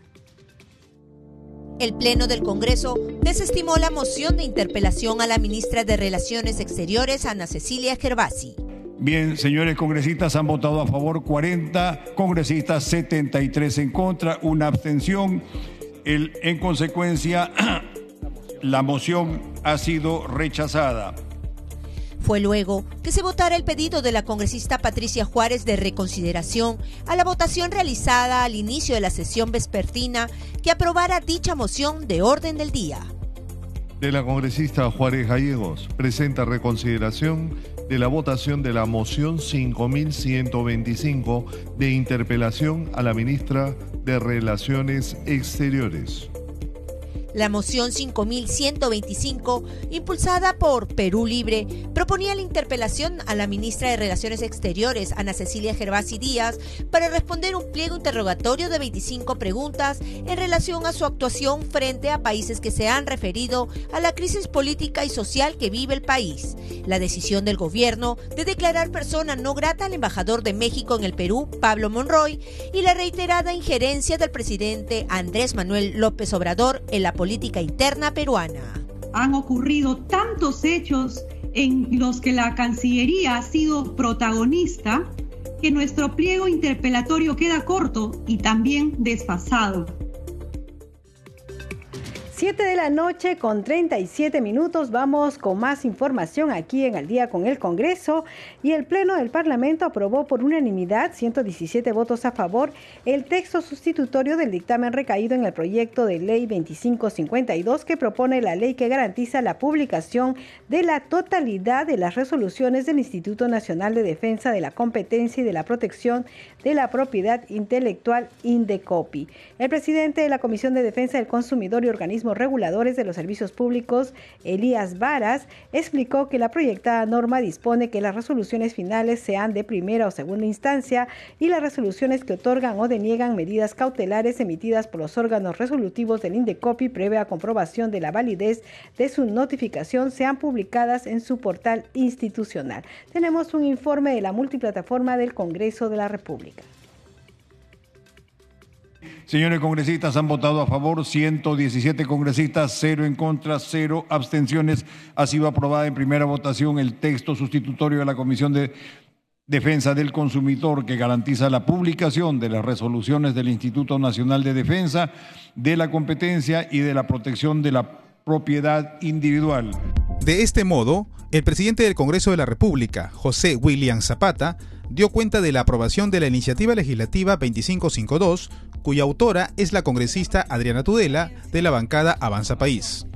El Pleno del Congreso desestimó la moción de interpelación a la ministra de Relaciones Exteriores, Ana Cecilia Gervasi. Bien, señores congresistas, han votado a favor 40 congresistas, 73 en contra, una abstención. En consecuencia, la moción ha sido rechazada. Fue luego que se votara el pedido de la congresista Patricia Juárez de reconsideración a la votación realizada al inicio de la sesión vespertina que aprobara dicha moción de orden del día. De la congresista Juárez Gallegos presenta reconsideración de la votación de la moción 5125 de interpelación a la ministra de Relaciones Exteriores. La moción 5125, impulsada por Perú Libre, proponía la interpelación a la ministra de Relaciones Exteriores, Ana Cecilia Gervasi Díaz, para responder un pliego interrogatorio de 25 preguntas en relación a su actuación frente a países que se han referido a la crisis política y social que vive el país. La decisión del gobierno de declarar persona no grata al embajador de México en el Perú, Pablo Monroy, y la reiterada injerencia del presidente Andrés Manuel López Obrador en la política interna peruana. Han ocurrido tantos hechos en los que la Cancillería ha sido protagonista que nuestro pliego interpelatorio queda corto y también desfasado. 7 de la noche con 37 minutos. Vamos con más información aquí en Al día con el Congreso. Y el Pleno del Parlamento aprobó por unanimidad 117 votos a favor el texto sustitutorio del dictamen recaído en el proyecto de ley 2552 que propone la ley que garantiza la publicación de la totalidad de las resoluciones del Instituto Nacional de Defensa de la Competencia y de la Protección de la Propiedad Intelectual INDECOPI. El presidente de la Comisión de Defensa del Consumidor y Organismo reguladores de los servicios públicos, Elías Varas, explicó que la proyectada norma dispone que las resoluciones finales sean de primera o segunda instancia y las resoluciones que otorgan o deniegan medidas cautelares emitidas por los órganos resolutivos del INDECOPI previa comprobación de la validez de su notificación sean publicadas en su portal institucional. Tenemos un informe de la multiplataforma del Congreso de la República. Señores congresistas, han votado a favor 117 congresistas, cero en contra, cero abstenciones. Ha sido aprobada en primera votación el texto sustitutorio de la Comisión de Defensa del Consumidor que garantiza la publicación de las resoluciones del Instituto Nacional de Defensa de la Competencia y de la Protección de la Propiedad Individual. De este modo, el presidente del Congreso de la República, José William Zapata, dio cuenta de la aprobación de la iniciativa legislativa 2552, cuya autora es la congresista Adriana Tudela de la bancada Avanza País.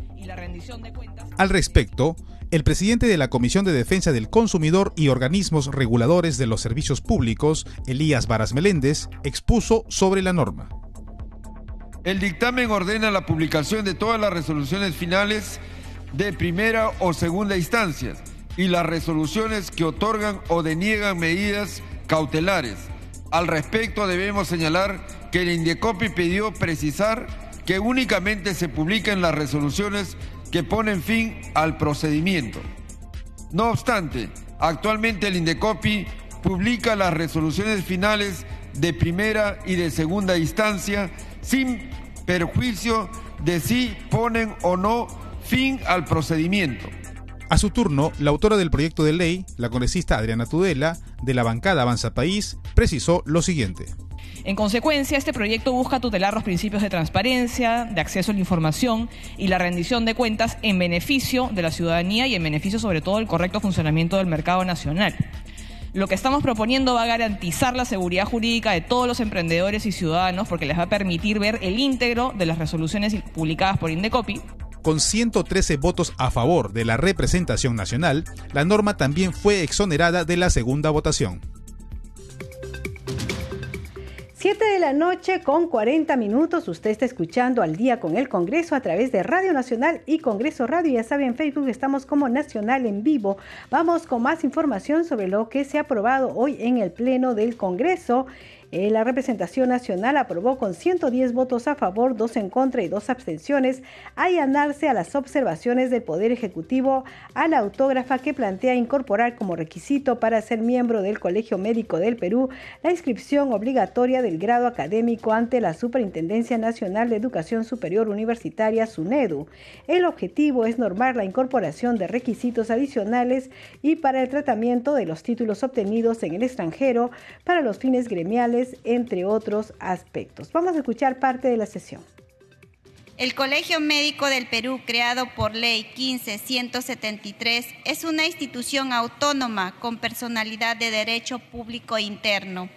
Al respecto, el presidente de la Comisión de Defensa del Consumidor y Organismos Reguladores de los Servicios Públicos, Elías Varas Meléndez, expuso sobre la norma. El dictamen ordena la publicación de todas las resoluciones finales de primera o segunda instancia y las resoluciones que otorgan o deniegan medidas cautelares. Al respecto debemos señalar que el Indecopi pidió precisar que únicamente se publiquen las resoluciones que ponen fin al procedimiento. No obstante, actualmente el Indecopi publica las resoluciones finales de primera y de segunda instancia sin perjuicio de si ponen o no fin al procedimiento. A su turno, la autora del proyecto de ley, la congresista Adriana Tudela, de la bancada Avanza País, precisó lo siguiente. En consecuencia, este proyecto busca tutelar los principios de transparencia, de acceso a la información y la rendición de cuentas en beneficio de la ciudadanía y en beneficio sobre todo del correcto funcionamiento del mercado nacional. Lo que estamos proponiendo va a garantizar la seguridad jurídica de todos los emprendedores y ciudadanos porque les va a permitir ver el íntegro de las resoluciones publicadas por Indecopi con 113 votos a favor de la representación nacional, la norma también fue exonerada de la segunda votación. 7 de la noche con 40 minutos. Usted está escuchando al día con el Congreso a través de Radio Nacional y Congreso Radio. Ya saben, en Facebook estamos como Nacional en vivo. Vamos con más información sobre lo que se ha aprobado hoy en el Pleno del Congreso. Eh, la representación nacional aprobó con 110 votos a favor, 2 en contra y 2 abstenciones allanarse a las observaciones del Poder Ejecutivo a la autógrafa que plantea incorporar como requisito para ser miembro del Colegio Médico del Perú la inscripción obligatoria del grado académico ante la Superintendencia Nacional de Educación Superior Universitaria SUNEDU. El objetivo es normar la incorporación de requisitos adicionales y para el tratamiento de los títulos obtenidos en el extranjero para los fines gremiales entre otros aspectos. Vamos a escuchar parte de la sesión. El Colegio Médico del Perú, creado por Ley 15173, es una institución autónoma con personalidad de derecho público interno,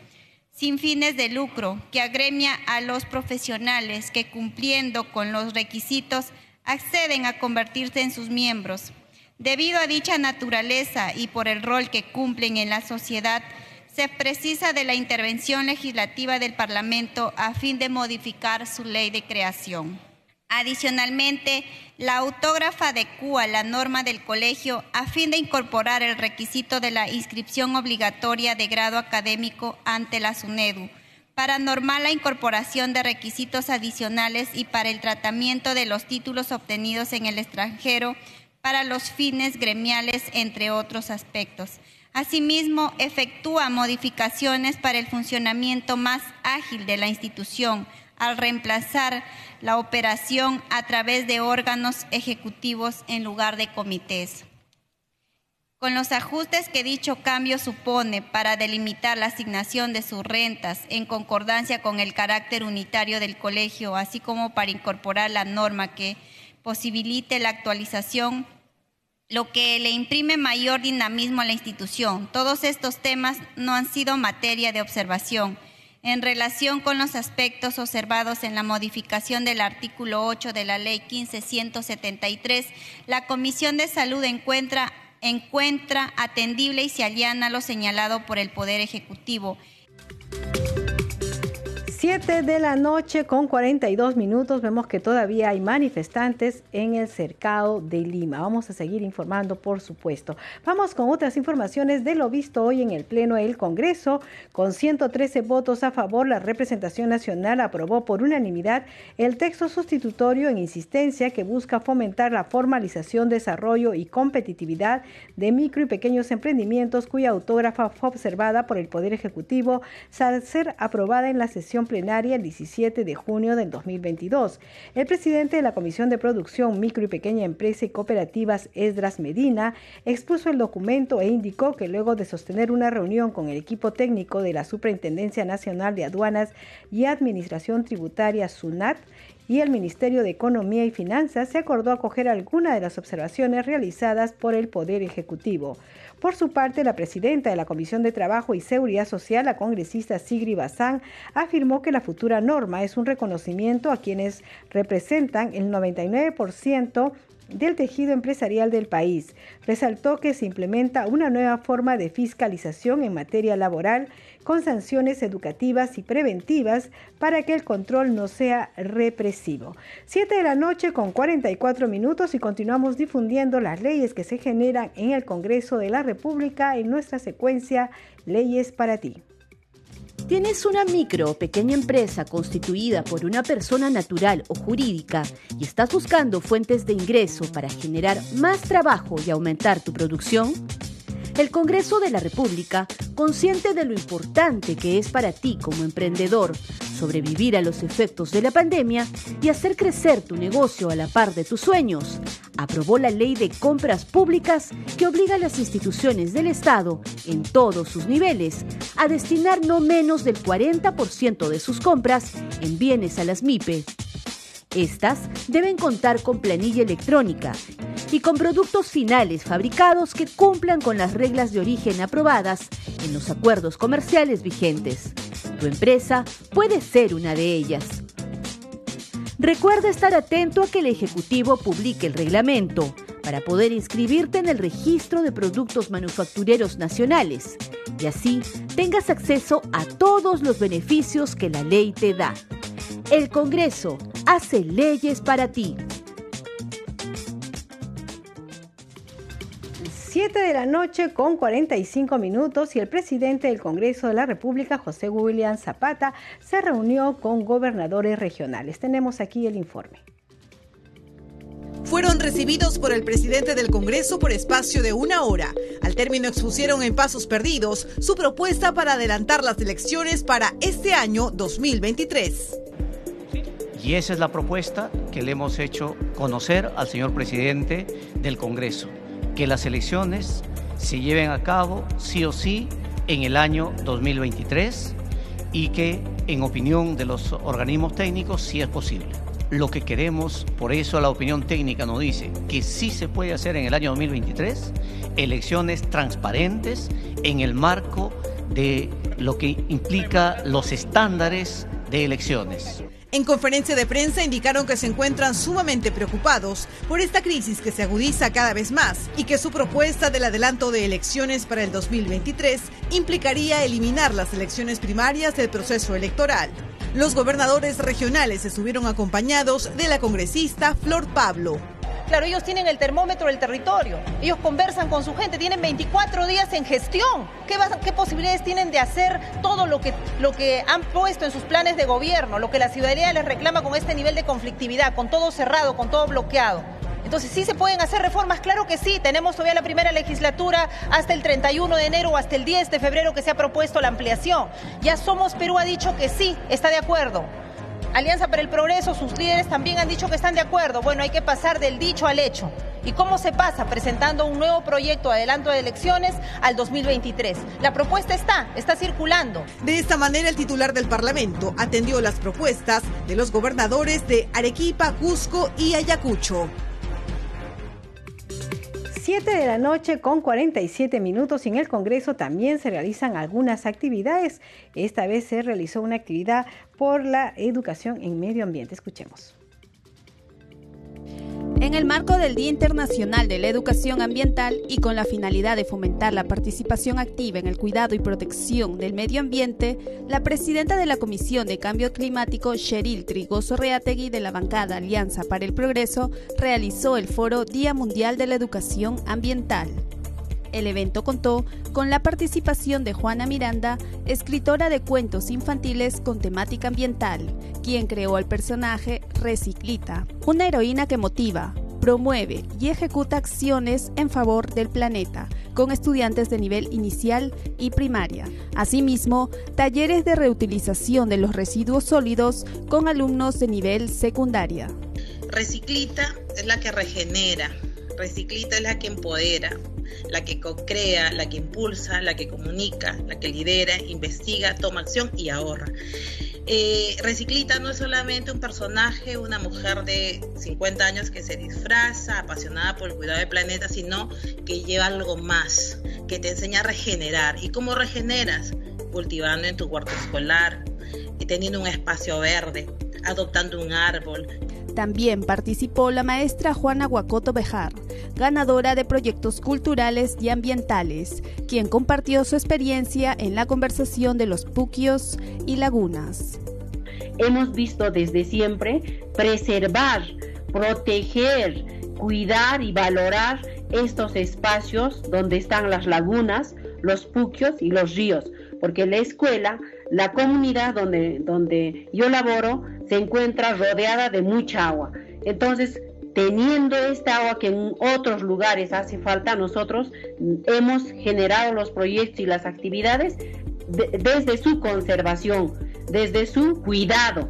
sin fines de lucro, que agremia a los profesionales que cumpliendo con los requisitos acceden a convertirse en sus miembros. Debido a dicha naturaleza y por el rol que cumplen en la sociedad, se precisa de la intervención legislativa del Parlamento a fin de modificar su ley de creación. Adicionalmente, la autógrafa adecúa la norma del colegio a fin de incorporar el requisito de la inscripción obligatoria de grado académico ante la SUNEDU para normar la incorporación de requisitos adicionales y para el tratamiento de los títulos obtenidos en el extranjero para los fines gremiales, entre otros aspectos. Asimismo, efectúa modificaciones para el funcionamiento más ágil de la institución al reemplazar la operación a través de órganos ejecutivos en lugar de comités. Con los ajustes que dicho cambio supone para delimitar la asignación de sus rentas en concordancia con el carácter unitario del colegio, así como para incorporar la norma que posibilite la actualización lo que le imprime mayor dinamismo a la institución. Todos estos temas no han sido materia de observación. En relación con los aspectos observados en la modificación del artículo 8 de la Ley 15173, la Comisión de Salud encuentra, encuentra atendible y se allana lo señalado por el Poder Ejecutivo 7 de la noche con 42 minutos vemos que todavía hay manifestantes en el cercado de Lima. Vamos a seguir informando, por supuesto. Vamos con otras informaciones de lo visto hoy en el Pleno del Congreso. Con 113 votos a favor, la representación nacional aprobó por unanimidad el texto sustitutorio en insistencia que busca fomentar la formalización, desarrollo y competitividad de micro y pequeños emprendimientos cuya autógrafa fue observada por el Poder Ejecutivo, al ser aprobada en la sesión plenaria el 17 de junio del 2022. El presidente de la Comisión de Producción, Micro y Pequeña Empresa y Cooperativas, Esdras Medina, expuso el documento e indicó que luego de sostener una reunión con el equipo técnico de la Superintendencia Nacional de Aduanas y Administración Tributaria, SUNAT, y el Ministerio de Economía y Finanzas se acordó acoger algunas de las observaciones realizadas por el Poder Ejecutivo. Por su parte, la presidenta de la Comisión de Trabajo y Seguridad Social, la congresista Sigri Bazán, afirmó que la futura norma es un reconocimiento a quienes representan el 99% del tejido empresarial del país. Resaltó que se implementa una nueva forma de fiscalización en materia laboral con sanciones educativas y preventivas para que el control no sea represivo. Siete de la noche con 44 minutos y continuamos difundiendo las leyes que se generan en el Congreso de la República en nuestra secuencia Leyes para ti. ¿Tienes una micro o pequeña empresa constituida por una persona natural o jurídica y estás buscando fuentes de ingreso para generar más trabajo y aumentar tu producción? El Congreso de la República, consciente de lo importante que es para ti como emprendedor sobrevivir a los efectos de la pandemia y hacer crecer tu negocio a la par de tus sueños, aprobó la ley de compras públicas que obliga a las instituciones del Estado, en todos sus niveles, a destinar no menos del 40% de sus compras en bienes a las MIPE. Estas deben contar con planilla electrónica y con productos finales fabricados que cumplan con las reglas de origen aprobadas en los acuerdos comerciales vigentes. Tu empresa puede ser una de ellas. Recuerda estar atento a que el Ejecutivo publique el reglamento para poder inscribirte en el registro de productos manufactureros nacionales y así tengas acceso a todos los beneficios que la ley te da. El Congreso hace leyes para ti. 7 de la noche con 45 minutos y el presidente del Congreso de la República, José William Zapata, se reunió con gobernadores regionales. Tenemos aquí el informe. Fueron recibidos por el presidente del Congreso por espacio de una hora. Al término expusieron en pasos perdidos su propuesta para adelantar las elecciones para este año 2023. Y esa es la propuesta que le hemos hecho conocer al señor presidente del Congreso que las elecciones se lleven a cabo sí o sí en el año 2023 y que en opinión de los organismos técnicos sí es posible. Lo que queremos, por eso la opinión técnica nos dice que sí se puede hacer en el año 2023 elecciones transparentes en el marco de lo que implica los estándares de elecciones. En conferencia de prensa indicaron que se encuentran sumamente preocupados por esta crisis que se agudiza cada vez más y que su propuesta del adelanto de elecciones para el 2023 implicaría eliminar las elecciones primarias del proceso electoral. Los gobernadores regionales estuvieron acompañados de la congresista Flor Pablo. Claro, ellos tienen el termómetro del territorio, ellos conversan con su gente, tienen 24 días en gestión. ¿Qué, qué posibilidades tienen de hacer todo lo que, lo que han puesto en sus planes de gobierno, lo que la ciudadanía les reclama con este nivel de conflictividad, con todo cerrado, con todo bloqueado? Entonces, ¿sí se pueden hacer reformas? Claro que sí. Tenemos todavía la primera legislatura hasta el 31 de enero o hasta el 10 de febrero que se ha propuesto la ampliación. Ya Somos Perú ha dicho que sí, está de acuerdo. Alianza para el Progreso, sus líderes también han dicho que están de acuerdo. Bueno, hay que pasar del dicho al hecho. ¿Y cómo se pasa? Presentando un nuevo proyecto de adelanto de elecciones al 2023. La propuesta está, está circulando. De esta manera, el titular del Parlamento atendió las propuestas de los gobernadores de Arequipa, Cusco y Ayacucho. 7 de la noche con 47 minutos y en el Congreso también se realizan algunas actividades. Esta vez se realizó una actividad por la educación en medio ambiente. Escuchemos. En el marco del Día Internacional de la Educación Ambiental y con la finalidad de fomentar la participación activa en el cuidado y protección del medio ambiente, la presidenta de la Comisión de Cambio Climático, Cheryl Trigoso Reategui de la bancada Alianza para el Progreso, realizó el foro Día Mundial de la Educación Ambiental. El evento contó con la participación de Juana Miranda, escritora de cuentos infantiles con temática ambiental, quien creó el personaje Reciclita, una heroína que motiva, promueve y ejecuta acciones en favor del planeta con estudiantes de nivel inicial y primaria. Asimismo, talleres de reutilización de los residuos sólidos con alumnos de nivel secundaria. Reciclita es la que regenera, Reciclita es la que empodera, la que crea, la que impulsa, la que comunica, la que lidera, investiga, toma acción y ahorra. Eh, Reciclita no es solamente un personaje, una mujer de 50 años que se disfraza, apasionada por el cuidado del planeta, sino que lleva algo más, que te enseña a regenerar. ¿Y cómo regeneras? Cultivando en tu huerto escolar, teniendo un espacio verde, adoptando un árbol, también participó la maestra Juana Guacoto Bejar, ganadora de proyectos culturales y ambientales, quien compartió su experiencia en la conversación de los puquios y lagunas. Hemos visto desde siempre preservar, proteger, cuidar y valorar estos espacios donde están las lagunas, los puquios y los ríos, porque la escuela la comunidad donde, donde yo laboro se encuentra rodeada de mucha agua. Entonces, teniendo esta agua que en otros lugares hace falta, nosotros hemos generado los proyectos y las actividades desde su conservación, desde su cuidado.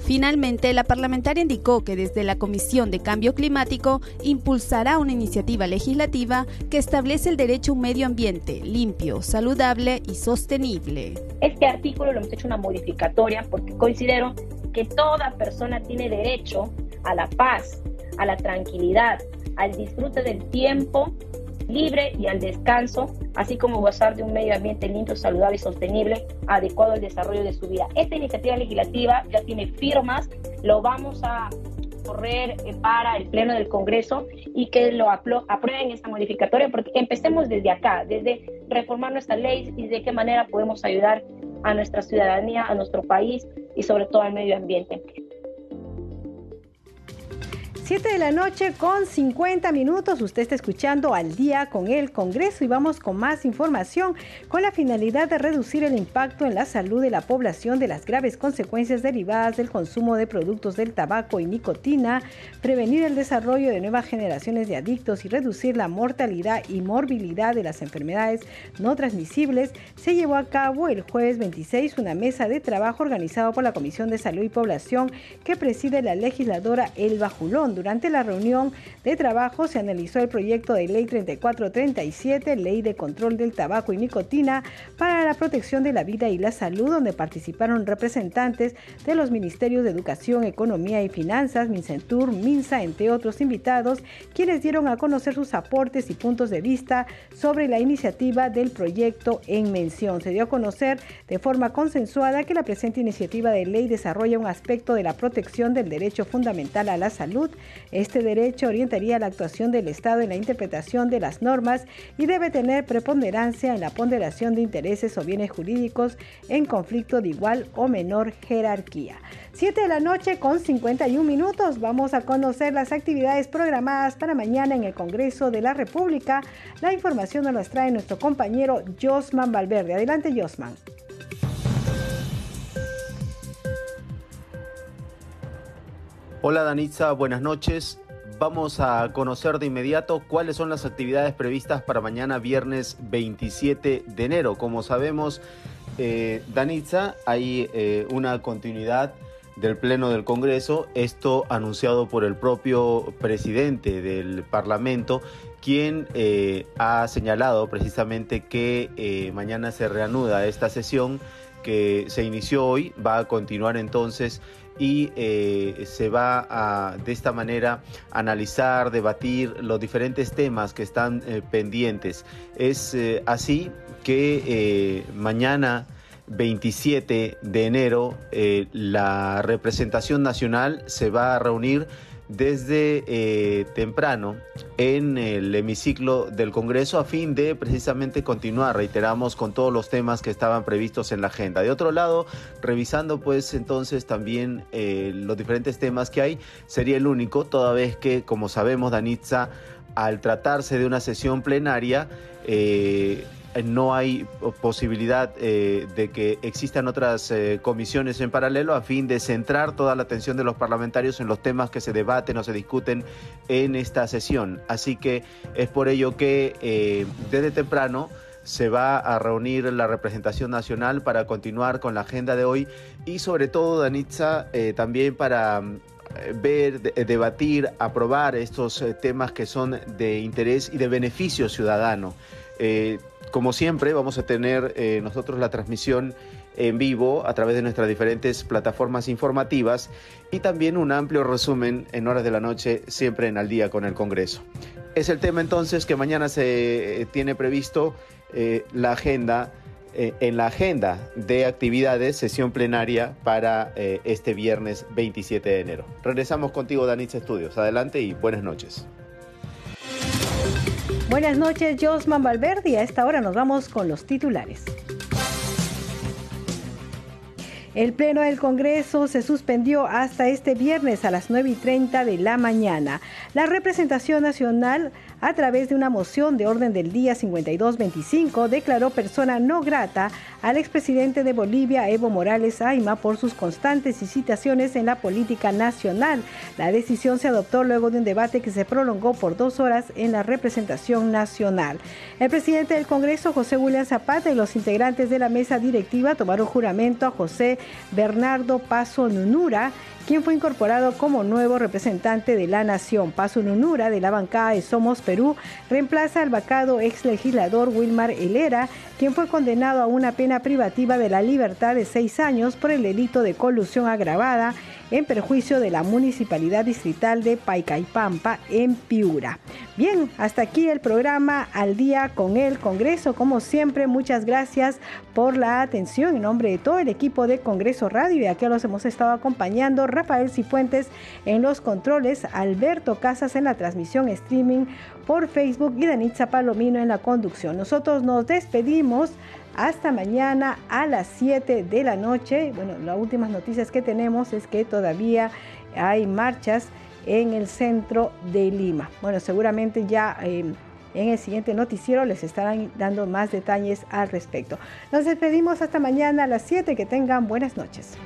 Finalmente, la parlamentaria indicó que desde la Comisión de Cambio Climático impulsará una iniciativa legislativa que establece el derecho a un medio ambiente limpio, saludable y sostenible. Este artículo lo hemos hecho una modificatoria porque considero que toda persona tiene derecho a la paz, a la tranquilidad, al disfrute del tiempo libre y al descanso, así como gozar de un medio ambiente limpio, saludable y sostenible, adecuado al desarrollo de su vida. Esta iniciativa legislativa ya tiene firmas, lo vamos a correr eh, para el Pleno del Congreso y que lo aprueben esta modificatoria, porque empecemos desde acá, desde reformar nuestra ley y de qué manera podemos ayudar a nuestra ciudadanía, a nuestro país y sobre todo al medio ambiente. 7 de la noche con 50 minutos. Usted está escuchando al día con el Congreso y vamos con más información con la finalidad de reducir el impacto en la salud de la población de las graves consecuencias derivadas del consumo de productos del tabaco y nicotina, prevenir el desarrollo de nuevas generaciones de adictos y reducir la mortalidad y morbilidad de las enfermedades no transmisibles. Se llevó a cabo el jueves 26 una mesa de trabajo organizado por la Comisión de Salud y Población que preside la legisladora Elba Julón durante la reunión de trabajo se analizó el proyecto de ley 3437, ley de control del tabaco y nicotina para la protección de la vida y la salud, donde participaron representantes de los ministerios de Educación, Economía y Finanzas, Mincentur, Minsa, entre otros invitados, quienes dieron a conocer sus aportes y puntos de vista sobre la iniciativa del proyecto en mención. Se dio a conocer de forma consensuada que la presente iniciativa de ley desarrolla un aspecto de la protección del derecho fundamental a la salud este derecho orientaría la actuación del Estado en la interpretación de las normas y debe tener preponderancia en la ponderación de intereses o bienes jurídicos en conflicto de igual o menor jerarquía. 7 de la noche con 51 minutos. Vamos a conocer las actividades programadas para mañana en el Congreso de la República. La información nos la trae nuestro compañero Josman Valverde. Adelante, Josman. Hola Danitza, buenas noches. Vamos a conocer de inmediato cuáles son las actividades previstas para mañana viernes 27 de enero. Como sabemos, eh, Danitza, hay eh, una continuidad del Pleno del Congreso, esto anunciado por el propio presidente del Parlamento, quien eh, ha señalado precisamente que eh, mañana se reanuda esta sesión que se inició hoy, va a continuar entonces y eh, se va a de esta manera analizar, debatir los diferentes temas que están eh, pendientes. Es eh, así que mañana 27 de enero la representación nacional se va a reunir desde eh, temprano en el hemiciclo del Congreso a fin de precisamente continuar, reiteramos, con todos los temas que estaban previstos en la agenda. De otro lado, revisando pues entonces también eh, los diferentes temas que hay, sería el único, toda vez que, como sabemos, Danitza, al tratarse de una sesión plenaria, eh, no hay posibilidad eh, de que existan otras eh, comisiones en paralelo a fin de centrar toda la atención de los parlamentarios en los temas que se debaten o se discuten en esta sesión. Así que es por ello que desde temprano se va a reunir la representación nacional para continuar con la agenda de hoy y sobre todo, Danitza, también para ver, debatir, aprobar estos temas que son de interés y de beneficio ciudadano. Como siempre, vamos a tener eh, nosotros la transmisión en vivo a través de nuestras diferentes plataformas informativas y también un amplio resumen en horas de la noche, siempre en al día con el Congreso. Es el tema entonces que mañana se eh, tiene previsto eh, la agenda, en la agenda de actividades, sesión plenaria para este viernes 27 de enero. Regresamos contigo, Danitza Estudios. Adelante y buenas noches. Buenas noches, Josman Valverde. A esta hora nos vamos con los titulares. El Pleno del Congreso se suspendió hasta este viernes a las 9 y 30 de la mañana. La representación nacional a través de una moción de orden del día 5225, declaró persona no grata al expresidente de Bolivia, Evo Morales Aima, por sus constantes incitaciones en la política nacional. La decisión se adoptó luego de un debate que se prolongó por dos horas en la representación nacional. El presidente del Congreso, José William Zapata, y los integrantes de la mesa directiva tomaron juramento a José Bernardo Paso Nunura quien fue incorporado como nuevo representante de la nación. Paso Nunura, de la bancada de Somos Perú, reemplaza al vacado ex legislador Wilmar Helera, quien fue condenado a una pena privativa de la libertad de seis años por el delito de colusión agravada en perjuicio de la Municipalidad Distrital de Paicaipampa en Piura. Bien, hasta aquí el programa Al día con el Congreso. Como siempre, muchas gracias por la atención en nombre de todo el equipo de Congreso Radio y aquí los hemos estado acompañando Rafael Cifuentes en los controles, Alberto Casas en la transmisión streaming por Facebook y Danitza Palomino en la conducción. Nosotros nos despedimos hasta mañana a las 7 de la noche. Bueno, las últimas noticias que tenemos es que todavía hay marchas en el centro de Lima. Bueno, seguramente ya em, en el siguiente noticiero les estarán dando más detalles al respecto. Nos despedimos hasta mañana a las 7. Que tengan buenas noches.